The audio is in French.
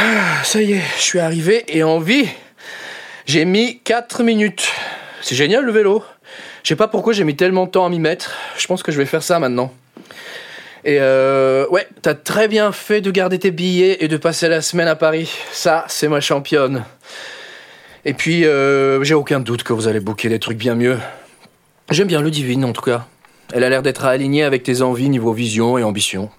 Ah, ça y est, je suis arrivé et en vie. J'ai mis 4 minutes. C'est génial le vélo. Je sais pas pourquoi j'ai mis tellement de temps à m'y mettre. Je pense que je vais faire ça maintenant. Et euh, ouais, t'as très bien fait de garder tes billets et de passer la semaine à Paris. Ça, c'est ma championne. Et puis, euh, j'ai aucun doute que vous allez booker des trucs bien mieux. J'aime bien le divine en tout cas. Elle a l'air d'être alignée avec tes envies niveau vision et ambition.